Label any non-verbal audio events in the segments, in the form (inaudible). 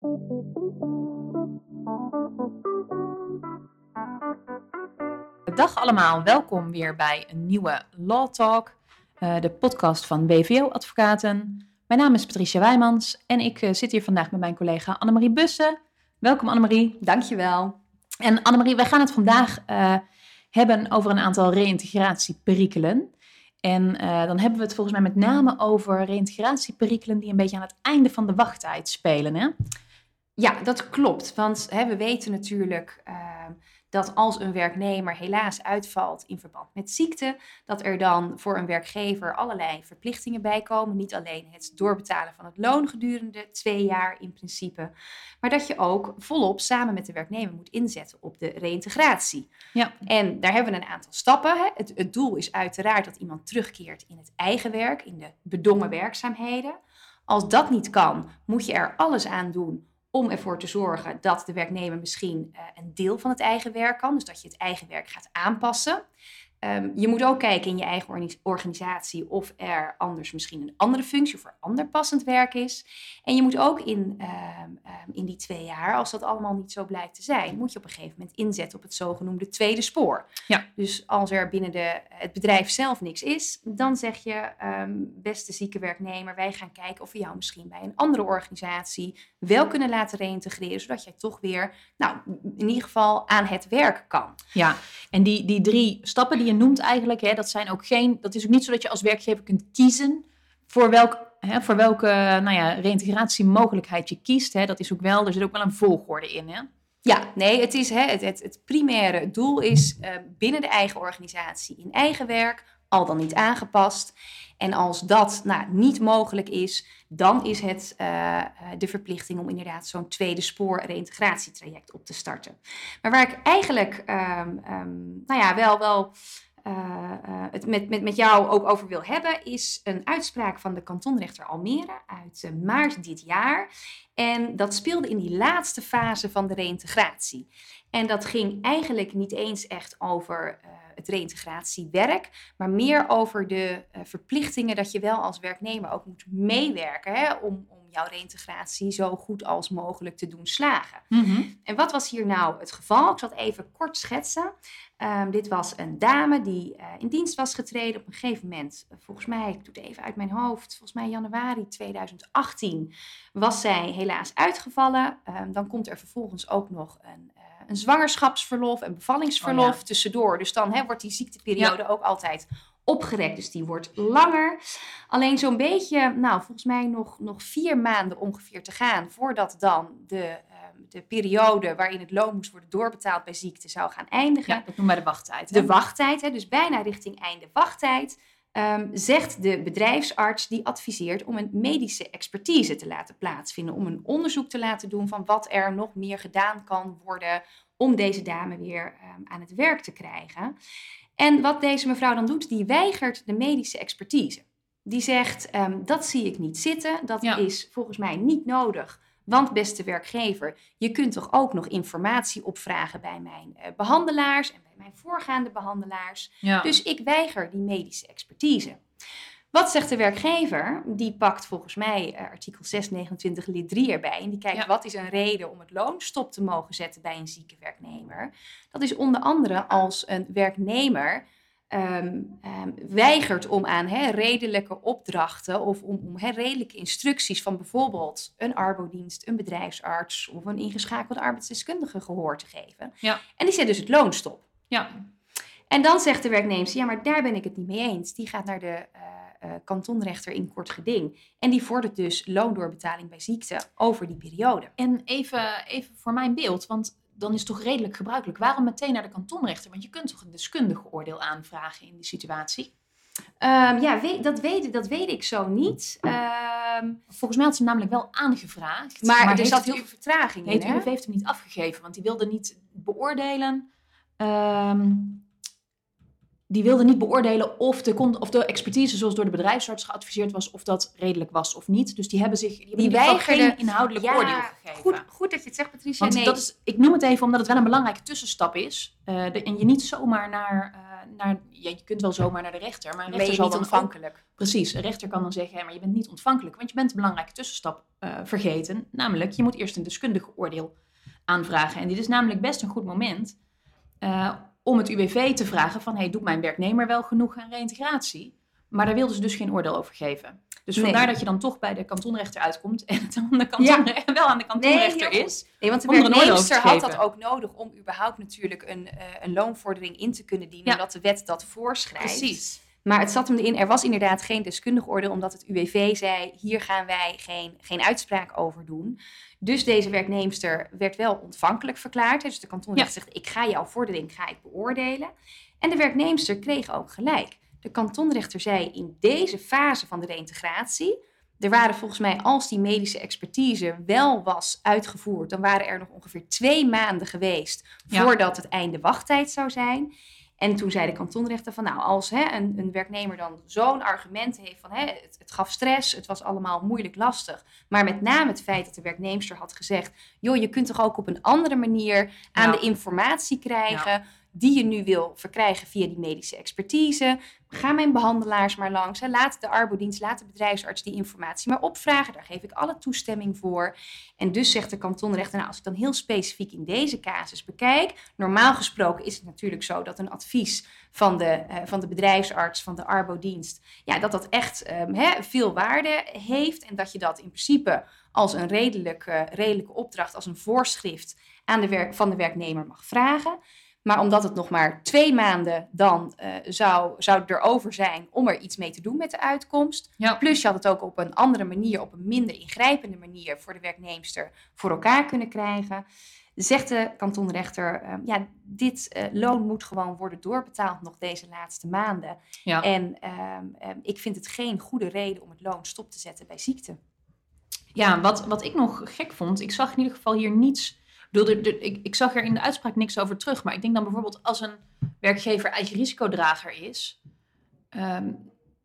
Dag allemaal, welkom weer bij een nieuwe Law Talk, uh, de podcast van BVO-advocaten. Mijn naam is Patricia Wijmans en ik uh, zit hier vandaag met mijn collega Annemarie Bussen. Welkom Annemarie. Dankjewel. En Annemarie, wij gaan het vandaag uh, hebben over een aantal reïntegratieperikelen. En dan hebben we het volgens mij met name over reïntegratieperikelen die een beetje aan het einde van de wachttijd spelen. Hè? Ja, dat klopt. Want hè, we weten natuurlijk dat als een werknemer helaas uitvalt in verband met ziekte, dat er dan voor een werkgever allerlei verplichtingen bij komen. Niet alleen het doorbetalen van het loon gedurende twee jaar in principe, maar dat je ook volop samen met de werknemer moet inzetten op de reïntegratie. Ja. En daar hebben we een aantal stappen. Het, het doel is uiteraard dat iemand terugkeert in het eigen werk, in de bedongen werkzaamheden. Als dat niet kan, moet je er alles aan doen om ervoor te zorgen dat de werknemer misschien uh, een deel van het eigen werk kan. Dus dat je het eigen werk gaat aanpassen. Um, je moet ook kijken in je eigen organisatie of er anders misschien een andere functie of er ander passend werk is. En je moet ook in, um, um, in die twee jaar, als dat allemaal niet zo blijkt te zijn, moet je op een gegeven moment inzetten op het zogenoemde tweede spoor. Ja. Dus als er binnen de, het bedrijf zelf niks is, dan zeg je, beste zieke werknemer, wij gaan kijken of we jou misschien bij een andere organisatie wel kunnen laten reïntegreren, zodat jij toch weer, nou, in ieder geval aan het werk kan. Ja, en die, die drie stappen die je noemt eigenlijk, hè, dat, zijn ook geen, dat is ook niet zo dat je als werkgever kunt kiezen voor, welk, hè, voor welke nou ja, reïntegratiemogelijkheid je kiest. Hè. Dat is ook wel, er zit ook wel een volgorde in. Hè? Ja, nee, het, is, hè, het, het, het primaire doel is uh, binnen de eigen organisatie in eigen werk, al dan niet aangepast. En als dat nou, niet mogelijk is, dan is het uh, de verplichting om inderdaad zo'n tweede spoor reïntegratietraject op te starten. Maar waar ik eigenlijk um, um, nou ja, wel, wel uh, uh, het met, met, met jou ook over wil hebben, is een uitspraak van de kantonrechter Almere uit maart dit jaar. En dat speelde in die laatste fase van de reïntegratie. En dat ging eigenlijk niet eens echt over het reïntegratiewerk, maar meer over de uh, verplichtingen dat je wel als werknemer ook moet meewerken hè, om, om jouw reïntegratie zo goed als mogelijk te doen slagen. Mm-hmm. En wat was hier nou het geval? Ik zal het even kort schetsen. Um, dit was een dame die uh, in dienst was getreden op een gegeven moment. Uh, volgens mij, ik doe het even uit mijn hoofd, volgens mij januari 2018 was zij helaas uitgevallen. Um, dan komt er vervolgens ook nog een een zwangerschapsverlof en bevallingsverlof oh, tussendoor. Dus dan hè, wordt die ziekteperiode ook altijd opgerekt. Dus die wordt langer. Alleen zo'n beetje, nou volgens mij nog, nog vier maanden ongeveer te gaan voordat dan de, uh, de periode waarin het loon moest worden doorbetaald bij ziekte zou gaan eindigen. Ja, dat noemen wij de wachttijd. Hè? De wachttijd, hè, dus bijna richting einde wachttijd. Um, zegt de bedrijfsarts die adviseert om een medische expertise te laten plaatsvinden. Om een onderzoek te laten doen van wat er nog meer gedaan kan worden om deze dame weer um, aan het werk te krijgen. En wat deze mevrouw dan doet, die weigert de medische expertise. Die zegt, um, dat zie ik niet zitten, dat ja. is volgens mij niet nodig. Want beste werkgever, je kunt toch ook nog informatie opvragen bij mijn uh, behandelaars en mijn voorgaande behandelaars. Ja. Dus ik weiger die medische expertise. Wat zegt de werkgever? Die pakt volgens mij uh, artikel 629 lid 3 erbij. En die kijkt ja. wat is een reden om het loon stop te mogen zetten bij een zieke werknemer. Dat is onder andere als een werknemer um, um, weigert om aan he, redelijke opdrachten of om, om he, redelijke instructies van bijvoorbeeld een arbodienst, een bedrijfsarts of een ingeschakelde arbeidsdeskundige gehoor te geven. Ja. En die zet dus het loon stop. Ja. En dan zegt de werknemer, ja, maar daar ben ik het niet mee eens. Die gaat naar de uh, uh, kantonrechter in kort geding. En die vordert dus loondoorbetaling bij ziekte over die periode. En even, even voor mijn beeld, want dan is het toch redelijk gebruikelijk. Waarom meteen naar de kantonrechter? Want je kunt toch een deskundige oordeel aanvragen in die situatie? Um, ja, weet, dat, weet, dat weet ik zo niet. Um, Volgens mij had ze hem namelijk wel aangevraagd. Maar, maar er zat heel veel vertraging in. Heeft hem niet afgegeven, want die wilde niet beoordelen. Um, die wilde niet beoordelen of de, of de expertise zoals door de bedrijfsarts geadviseerd was, of dat redelijk was of niet. Dus die hebben zich die, hebben weigerden- geen inhoudelijk oordeel gegeven. goed, goed dat je het zegt, Patricia. Want nee, dat is, ik noem het even omdat het wel een belangrijke tussenstap is. Eh, de- en je niet zomaar naar, eh, naar ja, je kunt wel zomaar naar de rechter, maar een rechter zal niet ook ontvankelijk. Precies, een rechter kan dan zeggen, maar je bent niet ontvankelijk, want je bent een belangrijke tussenstap eh, vergeten. Namelijk, je moet eerst een deskundige oordeel aanvragen. En dit is namelijk best een goed moment eh, om het UWV te vragen van, hey, doet mijn werknemer wel genoeg aan reïntegratie? Maar daar wilden ze dus geen oordeel over geven. Dus Nee. vandaar dat je dan toch bij de kantonrechter uitkomt en het aan de kantonre- (laughs) wel aan de kantonrechter is. Nee, want de er werknemster te had dat ook nodig om überhaupt natuurlijk een, eh, een loonvordering in te kunnen dienen, Ja. omdat de wet dat voorschrijft. Maar het zat hem erin, er was inderdaad geen deskundig oordeel, omdat het UWV zei, hier gaan wij geen, geen uitspraak over doen. Dus deze werknemster werd wel ontvankelijk verklaard. Dus de kantonrechter zegt, ik ga jouw vordering ga ik beoordelen. En de werknemster kreeg ook gelijk. De kantonrechter zei, in deze fase van de reïntegratie, er waren volgens mij, als die medische expertise wel was uitgevoerd, dan waren er nog ongeveer twee maanden geweest voordat het einde wachttijd zou zijn. En toen zei de kantonrechter van, nou, als hè, een, een werknemer dan zo'n argument heeft van, hè, het, het gaf stress, het was allemaal moeilijk lastig, maar met name het feit dat de werknemster had gezegd, joh, je kunt toch ook op een andere manier aan Ja. de informatie krijgen die je nu wil verkrijgen via die medische expertise. Ga mijn behandelaars maar langs. Laat de arbodienst, laat de bedrijfsarts die informatie maar opvragen. Daar geef ik alle toestemming voor. En dus zegt de kantonrechter, nou, als ik dan heel specifiek in deze casus bekijk. Normaal gesproken is het natuurlijk zo dat een advies van de, eh, van de bedrijfsarts, van de arbodienst, ja, dat dat echt ehm, veel waarde heeft. En dat je dat in principe als een redelijke, redelijke opdracht, als een voorschrift aan de werk, van de werknemer mag vragen. Maar omdat het nog maar twee maanden dan eh, zou, zou erover zijn om er iets mee te doen met de uitkomst. Ja. Plus je had het ook op een andere manier, op een minder ingrijpende manier voor de werknemster voor elkaar kunnen krijgen. Zegt de kantonrechter, eh, ja, dit eh, loon moet gewoon worden doorbetaald nog deze laatste maanden. Ja. En ehm, ehm, ik vind het geen goede reden om het loon stop te zetten bij ziekte. Ja, wat, wat ik nog gek vond, ik zag in ieder geval hier niets. Ik, bedoel, ik, ik zag er in de uitspraak niks over terug. Maar ik denk dan bijvoorbeeld als een werkgever eigen risicodrager is. ehm,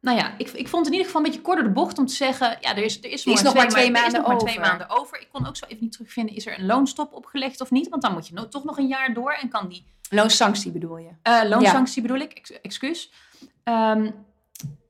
nou ja, ik, ik vond het in ieder geval een beetje kort door de bocht om te zeggen: ja, er is, er is, is nog maar twee is maanden nog maar twee over. maanden over. Ik kon ook zo even niet terugvinden: is er een loonstop opgelegd of niet? Want dan moet je no- toch nog een jaar door en kan die Loonsanctie bedoel je? eh, loonsanctie bedoel ik, ex- excuus. Ehm,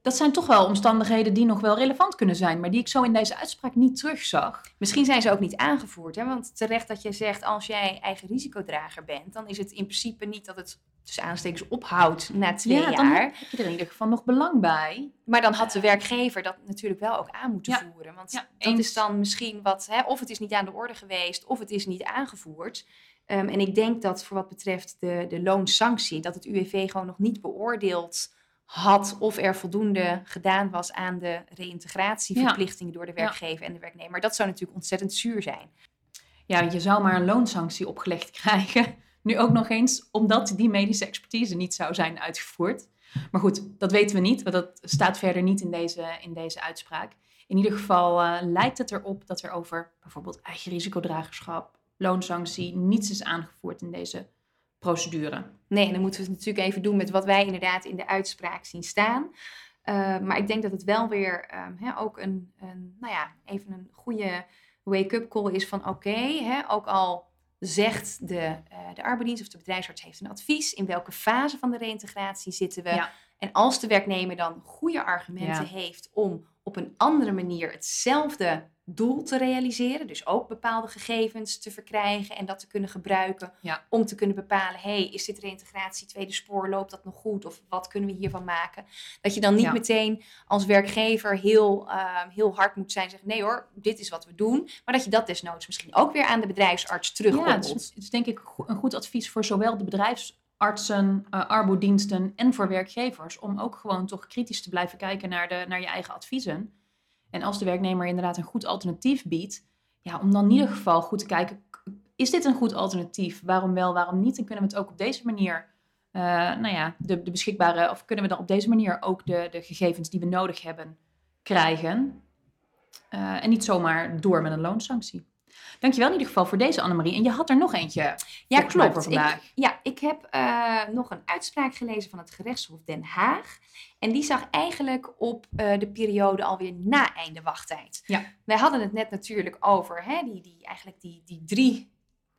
dat zijn toch wel omstandigheden die nog wel relevant kunnen zijn, maar die ik zo in deze uitspraak niet terugzag. Misschien zijn ze ook niet aangevoerd. Hè? Want terecht dat je zegt, als jij eigen risicodrager bent, dan is het in principe niet dat het tussen aanstekens ophoudt na twee ja, dan jaar. heb je er in ieder geval nog belang bij. Maar dan had de werkgever dat natuurlijk wel ook aan moeten Ja. voeren. Want Ja, dat is dan misschien wat, hè, of het is niet aan de orde geweest, of het is niet aangevoerd. Ehm, en ik denk dat voor wat betreft de, de loonsanctie, dat het UWV gewoon nog niet beoordeeld had of er voldoende gedaan was aan de reïntegratieverplichtingen door de werkgever en de werknemer. Dat zou natuurlijk ontzettend zuur zijn. Ja, je zou maar een loonsanctie opgelegd krijgen. Nu ook nog eens omdat die medische expertise niet zou zijn uitgevoerd. Maar goed, dat weten we niet, want dat staat verder niet in deze, in deze uitspraak. In ieder geval eh, lijkt het erop dat er over bijvoorbeeld eigen risicodragerschap, loonsanctie, niets is aangevoerd in deze procedure. Nee, en dan moeten we het natuurlijk even doen met wat wij inderdaad in de uitspraak zien staan. Uh, maar ik denk dat het wel weer um, hè, ook een, een, nou ja, even een goede wake-up call is van oké, okay, ook al zegt de, uh, de arbeidsdienst of de bedrijfsarts heeft een advies, in welke fase van de reïntegratie zitten we. Ja. En als de werknemer dan goede argumenten Ja. heeft om op een andere manier hetzelfde doel te realiseren, dus ook bepaalde gegevens te verkrijgen en dat te kunnen gebruiken Ja. om te kunnen bepalen, hey, is dit reïntegratie tweede spoor, loopt dat nog goed of wat kunnen we hiervan maken? Dat je dan niet Ja. meteen als werkgever heel, uh, heel hard moet zijn en zeggen, nee hoor, dit is wat we doen, maar dat je dat desnoods misschien ook weer aan de bedrijfsarts Ja, terugkoppelt. het is, het is denk ik een goed advies voor zowel de bedrijfsartsen, uh, arbodiensten en voor werkgevers. Om ook gewoon toch kritisch te blijven kijken naar, de, naar je eigen adviezen. En als de werknemer inderdaad een goed alternatief biedt, ja, om dan in ieder geval goed te kijken, is dit een goed alternatief? Waarom wel, waarom niet? En kunnen we het ook op deze manier, eh, nou ja, de, de beschikbare, of kunnen we dan op deze manier ook de, de gegevens die we nodig hebben krijgen? Eh, en niet zomaar door met een loonsanctie. Dankjewel in ieder geval voor deze Annemarie. En je had er nog eentje Ja, klopt. voor vandaag. Ik, ja, ik heb eh, nog een uitspraak gelezen van het gerechtshof Den Haag. En die zag eigenlijk op eh, de periode alweer na einde wachttijd. Ja. Wij hadden het net natuurlijk over hè, die, die, eigenlijk die, die drie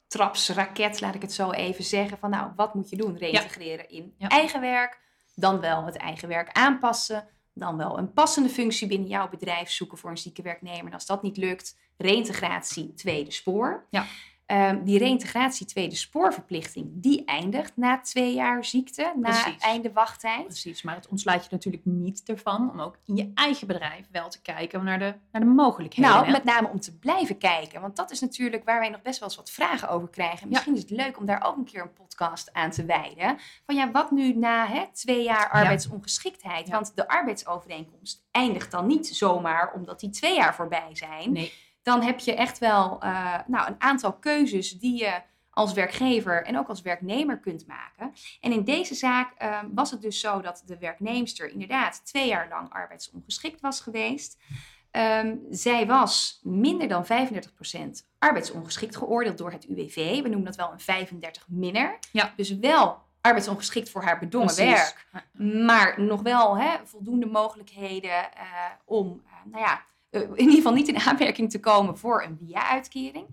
trapsraket, laat ik het zo even zeggen. Van nou, wat moet je doen? Reintegreren in Ja. eigen werk. Dan wel het eigen werk aanpassen. Dan wel een passende functie binnen jouw bedrijf zoeken voor een zieke werknemer. En als dat niet lukt, reintegratie tweede spoor. Ja. Ehm, die reintegratie tweede spoorverplichting, die eindigt na twee jaar ziekte, na Precies. einde wachttijd. Precies, maar het ontslaat je natuurlijk niet ervan om ook in je eigen bedrijf wel te kijken naar de, naar de mogelijkheden. Nou, hè? met name om te blijven kijken. Want dat is natuurlijk waar wij nog best wel eens wat vragen over krijgen. Misschien is het leuk om daar ook een keer een podcast aan te wijden. Van ja, wat nu na hè, twee jaar arbeidsongeschiktheid? Ja. Want de arbeidsovereenkomst eindigt dan niet zomaar omdat die twee jaar voorbij zijn. Nee, Dan heb je echt wel eh, nou, een aantal keuzes die je als werkgever en ook als werknemer kunt maken. En in deze zaak eh, was het dus zo dat de werknemster inderdaad twee jaar lang arbeidsongeschikt was geweest. Ehm, zij was minder dan 35% arbeidsongeschikt geoordeeld door het UWV. We noemen dat wel een 35 minner. Ja. Dus wel arbeidsongeschikt voor haar bedongen Precies. werk. Maar nog wel hè, voldoende mogelijkheden eh, om, eh, nou ja, in ieder geval niet in aanmerking te komen voor een WIA-uitkering.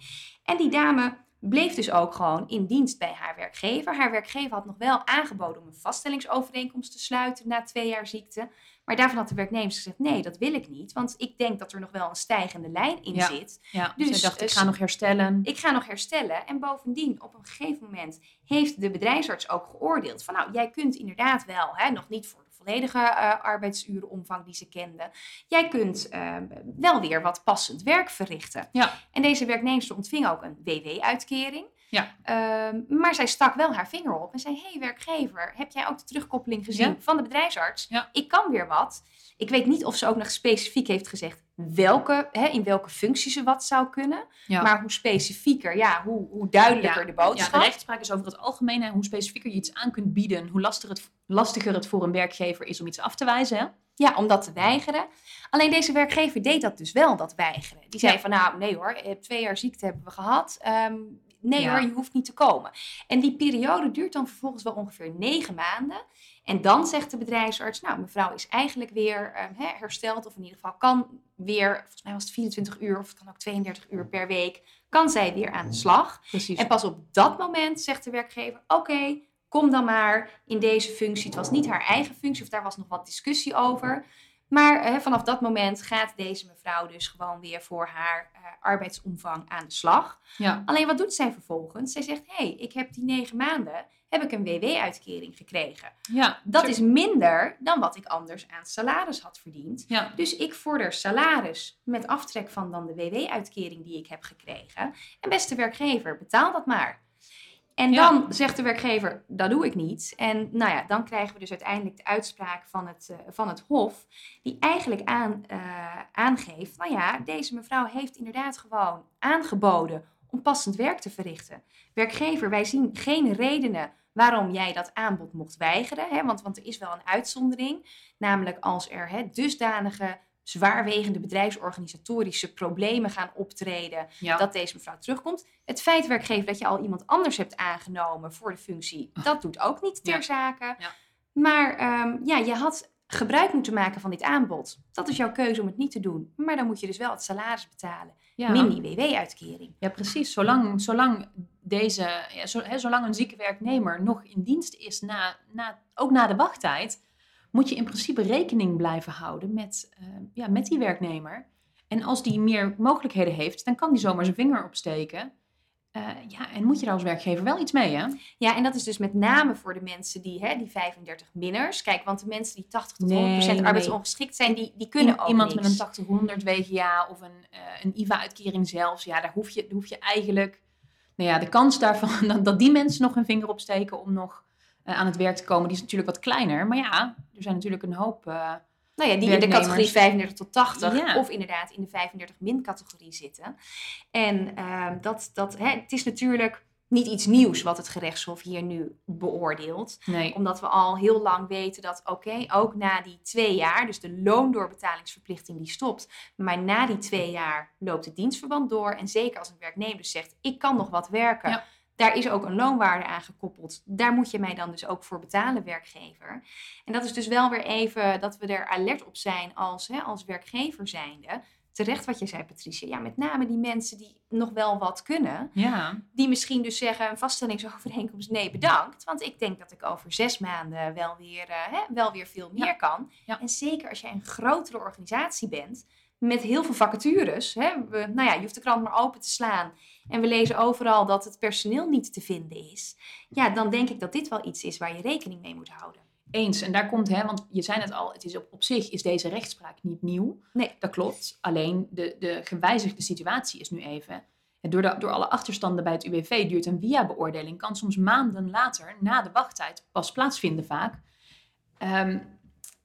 En die dame bleef dus ook gewoon in dienst bij haar werkgever. Haar werkgever had nog wel aangeboden om een vaststellingsovereenkomst te sluiten na twee jaar ziekte. Maar daarvan had de werknemer gezegd: nee, dat wil ik niet. Want ik denk dat er nog wel een stijgende lijn in Ja. zit. ja, Dus, dus zij dacht, ik eh, ga nog herstellen. Ik ga nog herstellen. En bovendien, op een gegeven moment heeft de bedrijfsarts ook geoordeeld van nou, jij kunt inderdaad wel, hè, nog niet voor de volledige eh arbeidsurenomvang die ze kende, jij kunt eh, wel weer wat passend werk verrichten. Ja. En deze werknemster ontving ook een WW-uitkering. Ja. Ehm, maar zij stak wel haar vinger op en zei: Hey werkgever, heb jij ook de terugkoppeling gezien Ja. van de bedrijfsarts? Ja. Ik kan weer wat. Ik weet niet of ze ook nog specifiek heeft gezegd welke, hè, in welke functie ze wat zou kunnen. Ja. Maar hoe specifieker, ja, hoe, hoe duidelijker Ja, de Ja, boodschap. de rechtspraak is over het algemeen. En hoe specifieker je iets aan kunt bieden, hoe lastiger het, lastiger het voor een werkgever is om iets af te wijzen. Hè? Ja, om dat te weigeren. Alleen deze werkgever deed dat dus wel, dat weigeren. Die zei Ja. van, nou nee hoor, eh, twee jaar ziekte hebben we gehad. Ehm, nee Ja. hoor, je hoeft niet te komen. En die periode duurt dan vervolgens wel ongeveer negen maanden. En dan zegt de bedrijfsarts, nou mevrouw is eigenlijk weer ehm, hersteld. Of in ieder geval kan weer, volgens mij was het 24 uur of het kan ook 32 uur per week. Kan zij weer aan de slag. Precies. En pas op dat moment zegt de werkgever: Oké, kom dan maar in deze functie. Het was niet haar eigen functie, of daar was nog wat discussie over. Maar eh, vanaf dat moment gaat deze mevrouw dus gewoon weer voor haar eh, arbeidsomvang aan de slag. ja. Alleen wat doet zij vervolgens? Zij zegt: Hé, hey, ik heb die negen maanden heb ik een WW-uitkering gekregen. Ja, Dat is minder dan wat ik anders aan salaris had verdiend. Ja, Dus ik vorder salaris met aftrek van dan de WW-uitkering die ik heb gekregen. En beste werkgever, betaal dat maar. En Ja. dan zegt de werkgever, dat doe ik niet. En nou ja, dan krijgen we dus uiteindelijk de uitspraak van het, eh, van het Hof, die eigenlijk aan, eh, aangeeft, nou ja, deze mevrouw heeft inderdaad gewoon aangeboden om passend werk te verrichten. Werkgever, wij zien geen redenen waarom jij dat aanbod mocht weigeren. Hè? Want, want er is wel een uitzondering. Namelijk als er hè, dusdanige zwaarwegende bedrijfsorganisatorische problemen gaan optreden, ja. dat deze mevrouw terugkomt. Het feit, werkgever, dat je al iemand anders hebt aangenomen voor de functie, dat doet ook niet ter Ja. zake. Ja. Maar ehm, ja, je had gebruik moeten maken van dit aanbod. Dat is jouw keuze om het niet te doen. Maar dan moet je dus wel het salaris betalen. ja. Min die WW-uitkering. Ja, precies. Zolang, zolang, deze, ja, zolang een zieke werknemer nog in dienst is, na, na, ook na de wachttijd, moet je in principe rekening blijven houden met, eh, ja, met die werknemer. En als die meer mogelijkheden heeft, dan kan die zomaar zijn vinger opsteken. Eh, ja, en moet je daar als werkgever wel iets mee, hè? Ja, en dat is dus met name voor de mensen die, hè, die 35 minners. Kijk, want de mensen die 80 tot Nee, 100% nee, nee. arbeidsongeschikt zijn, die, die kunnen I- ook Iemand niks. met een 80-100 WGA of een, eh, een IVA-uitkering zelfs, ja, daar hoef je, daar hoef je eigenlijk... Nou ja, de kans daarvan (laughs) dat, dat die mensen nog hun vinger opsteken om nog aan het werk te komen, die is natuurlijk wat kleiner. Maar ja, er zijn natuurlijk een hoop... eh, Nou ja, die in de categorie 35 tot 80 Ja. of inderdaad in de 35 min categorie zitten. En ehm, dat, dat, hè, het is natuurlijk niet iets nieuws wat het gerechtshof hier nu beoordeelt. Nee. Omdat we al heel lang weten dat, oké, ook na die twee jaar, dus de loondoorbetalingsverplichting die stopt, maar na die twee jaar loopt het dienstverband door. En zeker als een werknemer dus zegt, ik kan nog wat werken. Ja. Daar is ook een loonwaarde aan gekoppeld. Daar moet je mij dan dus ook voor betalen, werkgever. En dat is dus wel weer even dat we er alert op zijn als, hè, als werkgever zijnde. Terecht wat je zei, Patricia. Ja, met name die mensen die nog wel wat kunnen. Ja. Die misschien dus zeggen, een vaststellingsovereenkomst, nee bedankt. Want ik denk dat ik over zes maanden wel weer, eh, hè, wel weer veel meer Ja. kan. Ja. En zeker als jij een grotere organisatie bent, met heel veel vacatures. Hè, we, nou ja, je hoeft de krant maar open te slaan. En we lezen overal dat het personeel niet te vinden is. Ja, dan denk ik dat dit wel iets is waar je rekening mee moet houden. Eens. En daar komt, hè, want je zei het al, het is op, op zich is deze rechtspraak niet nieuw. Nee. Dat klopt. Alleen de, de gewijzigde situatie is nu even. en Door, de, door alle achterstanden bij het UWV duurt een via-beoordeling, kan soms maanden later, na de wachttijd, pas plaatsvinden vaak. Ehm,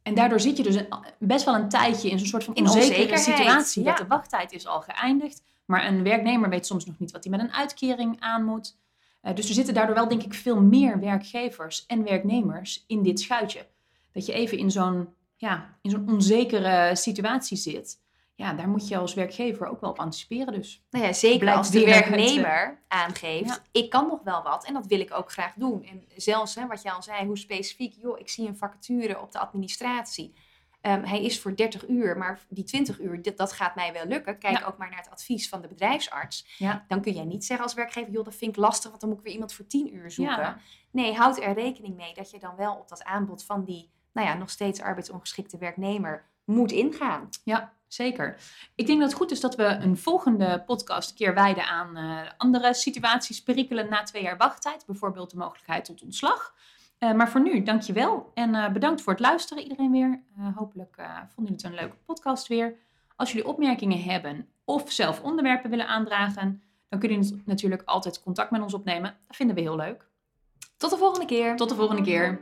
en daardoor zit je dus een, best wel een tijdje in zo'n soort van onzekere situatie. ja. Dat de wachttijd is al geëindigd, maar een werknemer weet soms nog niet wat hij met een uitkering aan moet. Eh, dus er zitten daardoor wel, denk ik, veel meer werkgevers en werknemers in dit schuitje. Dat je even in zo'n ja, in zo'n onzekere situatie zit. Ja, daar moet je als werkgever ook wel op anticiperen dus. Nou ja, zeker als de werknemer aangeeft, ja. ik kan nog wel wat en dat wil ik ook graag doen. En zelfs, hè, wat je al zei, hoe specifiek, joh, ik zie een vacature op de administratie. Ehm, hij is voor 30 uur, maar die 20 uur, dit, dat gaat mij wel lukken. Kijk Ja. ook maar naar het advies van de bedrijfsarts. Ja. Dan kun jij niet zeggen als werkgever, joh, dat vind ik lastig, want dan moet ik weer iemand voor 10 uur zoeken. Nee, houd er rekening mee dat je dan wel op dat aanbod van die, nou ja, nog steeds arbeidsongeschikte werknemer moet ingaan. Ja, zeker. Ik denk dat het goed is dat we een volgende podcast een keer wijden aan eh, andere situaties, perikelen na twee jaar wachttijd. Bijvoorbeeld de mogelijkheid tot ontslag. Eh, maar voor nu, dankjewel. En eh, bedankt voor het luisteren iedereen weer. Hopelijk vonden jullie het een leuke podcast weer. Als jullie opmerkingen hebben of zelf onderwerpen willen aandragen, dan kunnen jullie natuurlijk altijd contact met ons opnemen. Dat vinden we heel leuk. Tot de volgende keer. Tot de volgende keer.